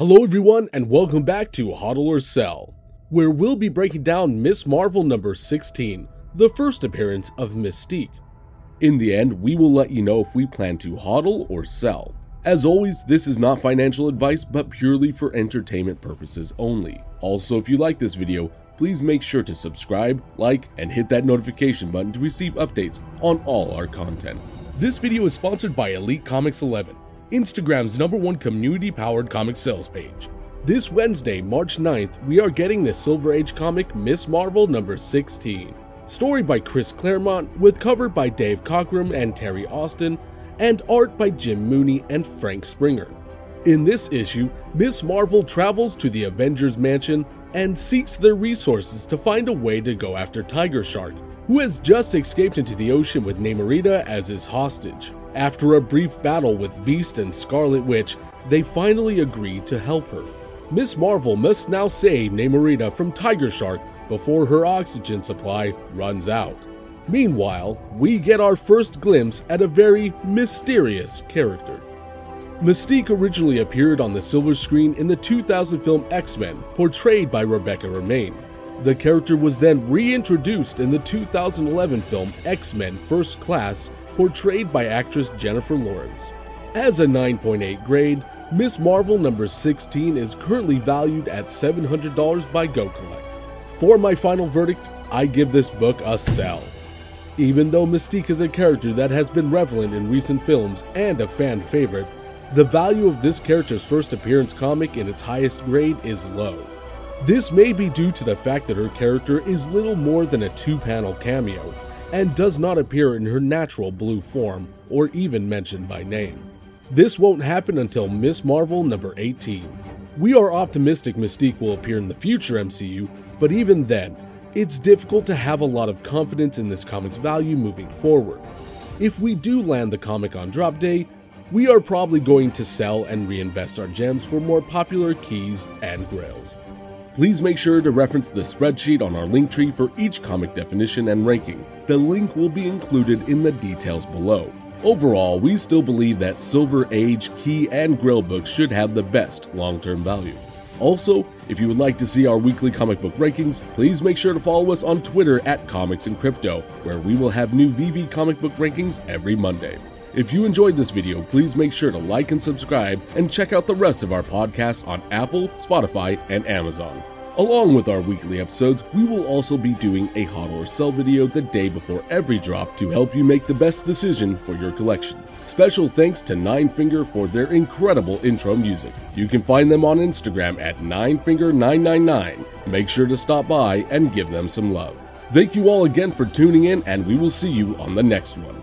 Hello, everyone, and welcome back to HODL or Sell, where we'll be breaking down Miss Marvel number 16, the first appearance of Mystique. In the end, we will let you know if we plan to HODL or sell. As always, this is not financial advice, but purely for entertainment purposes only. Also, if you like this video, please make sure to subscribe, like, and hit that notification button to receive updates on all our content. This video is sponsored by Elite Comics 11, Instagram's number one community powered comic sales page. This Wednesday, March 9th, we are getting the Silver Age comic Miss Marvel number 16. Story by Chris Claremont, with cover by Dave Cockrum and Terry Austin, and art by Jim Mooney and Frank Springer. In this issue, Miss Marvel travels to the Avengers Mansion and seeks their resources to find a way to go after Tiger Shark, who has just escaped into the ocean with Namorita as his hostage. After a brief battle with Beast and Scarlet Witch, they finally agree to help her. Miss Marvel must now save Namorita from Tiger Shark before her oxygen supply runs out. Meanwhile, we get our first glimpse at a very mysterious character. Mystique originally appeared on the silver screen in the 2000 film X Men, portrayed by Rebecca Romijn. The character was then reintroduced in the 2011 film X Men First Class, portrayed by actress Jennifer Lawrence. As a 9.8 grade, Miss Marvel number 16 is currently valued at $700 by GoCollect. For my final verdict, I give this book a sell. Even though Mystique is a character that has been relevant in recent films and a fan favorite, the value of this character's first appearance comic in its highest grade is low. This may be due to the fact that her character is little more than a two panel cameo and does not appear in her natural blue form or even mentioned by name. This won't happen until Miss Marvel number 18. We are optimistic Mystique will appear in the future MCU, but even then, it's difficult to have a lot of confidence in this comic's value moving forward. If we do land the comic on drop day, we are probably going to sell and reinvest our gems for more popular keys and grails. Please make sure to reference the spreadsheet on our link tree for each comic definition and ranking. The link will be included in the details below. Overall, we still believe that Silver Age, Key, and Grail books should have the best long term value. Also, if you would like to see our weekly comic book rankings, please make sure to follow us on Twitter at Comics and Crypto, where we will have new VeVe comic book rankings every Monday. If you enjoyed this video, please make sure to like and subscribe and check out the rest of our podcasts on Apple, Spotify, and Amazon. Along with our weekly episodes, we will also be doing a HODL or sell video the day before every drop to help you make the best decision for your collection. Special thanks to Nine Finger for their incredible intro music. You can find them on Instagram at ninefinger999. Make sure to stop by and give them some love. Thank you all again for tuning in, and we will see you on the next one.